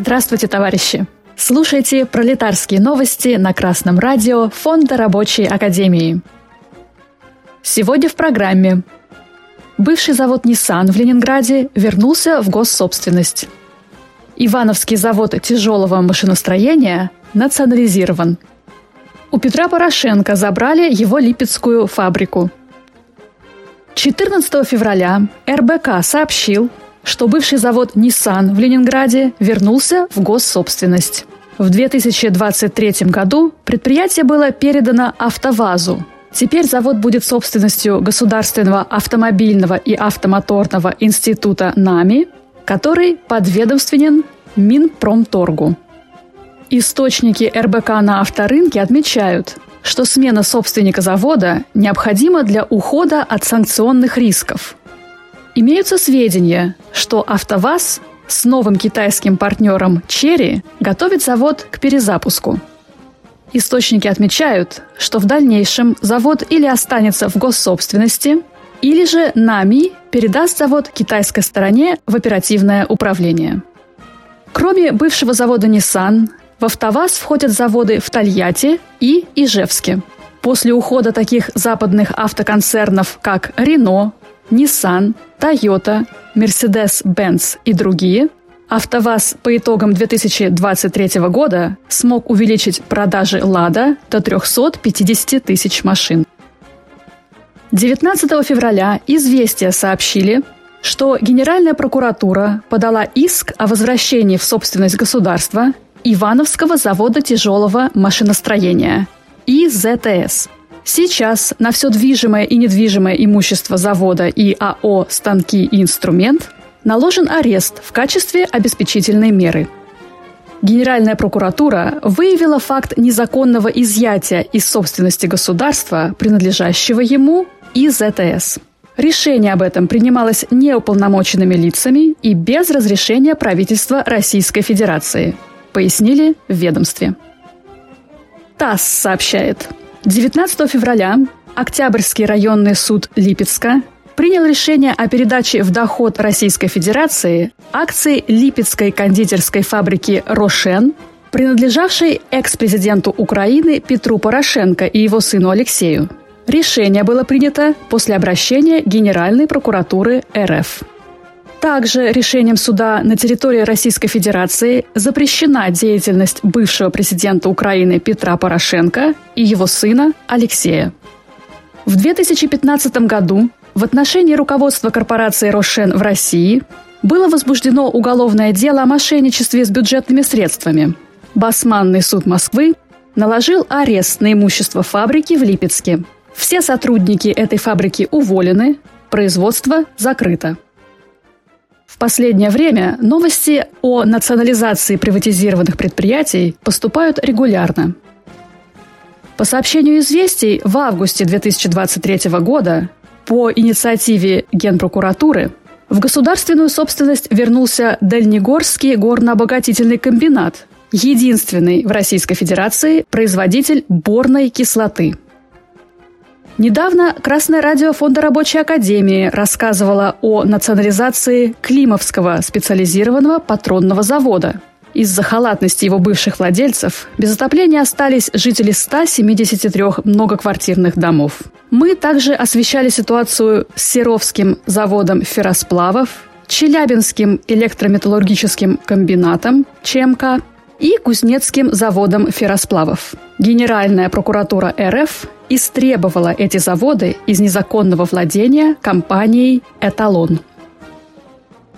Здравствуйте, товарищи! Слушайте пролетарские новости на Красном радио Фонда Рабочей Академии. Сегодня в программе. Бывший завод Nissan в Ленинграде вернулся в госсобственность. Ивановский завод тяжелого машиностроения национализирован. У Петра Порошенко забрали его липецкую фабрику. 14 февраля РБК сообщил, что бывший завод Nissan в Ленинграде вернулся в госсобственность. В 2023 году предприятие было передано «АвтоВАЗу». Теперь завод будет собственностью Государственного автомобильного и автомоторного института НАМИ, который подведомственен Минпромторгу. Источники РБК на авторынке отмечают, что смена собственника завода необходима для ухода от санкционных рисков. Имеются сведения, что АвтоВАЗ с новым китайским партнером Черри готовит завод к перезапуску. Источники отмечают, что в дальнейшем завод или останется в госсобственности, или же НАМИ передаст завод китайской стороне в оперативное управление. Кроме бывшего завода Nissan, в «АвтоВАЗ» входят заводы в Тольятти и Ижевске. После ухода таких западных автоконцернов, как Renault, Nissan, Toyota, Mercedes-Benz и другие, АвтоВАЗ по итогам 2023 года смог увеличить продажи «Лада» до 350 тысяч машин. 19 февраля «Известия» сообщили, что Генеральная прокуратура подала иск о возвращении в собственность государства Ивановского завода тяжелого машиностроения ИЗТС. Сейчас на все движимое и недвижимое имущество завода и АО «Станки и инструмент» наложен арест в качестве обеспечительной меры. Генеральная прокуратура выявила факт незаконного изъятия из собственности государства, принадлежащего ему, ИЗТС. Решение об этом принималось неуполномоченными лицами и без разрешения правительства Российской Федерации – пояснили в ведомстве. ТАСС сообщает. 19 февраля Октябрьский районный суд Липецка принял решение о передаче в доход Российской Федерации акций Липецкой кондитерской фабрики «Рошен», принадлежавшей экс-президенту Украины Петру Порошенко и его сыну Алексею. Решение было принято после обращения Генеральной прокуратуры РФ. Также решением суда на территории Российской Федерации запрещена деятельность бывшего президента Украины Петра Порошенко и его сына Алексея. В 2015 году в отношении руководства корпорации «Рошен» в России было возбуждено уголовное дело о мошенничестве с бюджетными средствами. Басманный суд Москвы наложил арест на имущество фабрики в Липецке. Все сотрудники этой фабрики уволены, производство закрыто. Последнее время новости о национализации приватизированных предприятий поступают регулярно. По сообщению «Известий», в августе 2023 года по инициативе Генпрокуратуры в государственную собственность вернулся Дальнегорский горнообогатительный комбинат, единственный в Российской Федерации производитель борной кислоты – Недавно Красное радио Фонда Рабочей Академии рассказывало о национализации Климовского специализированного патронного завода. Из-за халатности его бывших владельцев без отопления остались жители 173 многоквартирных домов. Мы также освещали ситуацию с Серовским заводом ферросплавов, Челябинским электрометаллургическим комбинатом ЧМК и Кузнецким заводом ферросплавов. Генеральная прокуратура РФ истребовала эти заводы из незаконного владения компанией «Эталон».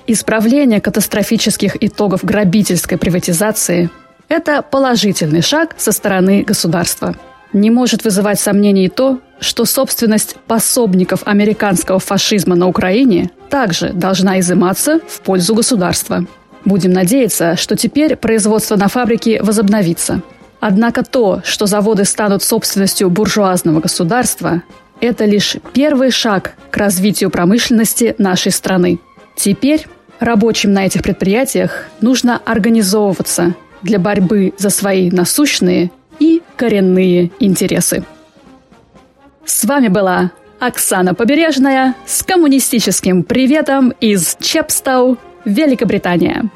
Исправление катастрофических итогов грабительской приватизации – это положительный шаг со стороны государства. Не может вызывать сомнений то, что собственность пособников американского фашизма на Украине также должна изыматься в пользу государства. Будем надеяться, что теперь производство на фабрике возобновится – Однако то, что заводы станут собственностью буржуазного государства, это лишь первый шаг к развитию промышленности нашей страны. Теперь рабочим на этих предприятиях нужно организовываться для борьбы за свои насущные и коренные интересы. С вами была Оксана Побережная с коммунистическим приветом из Чепстау, Великобритания.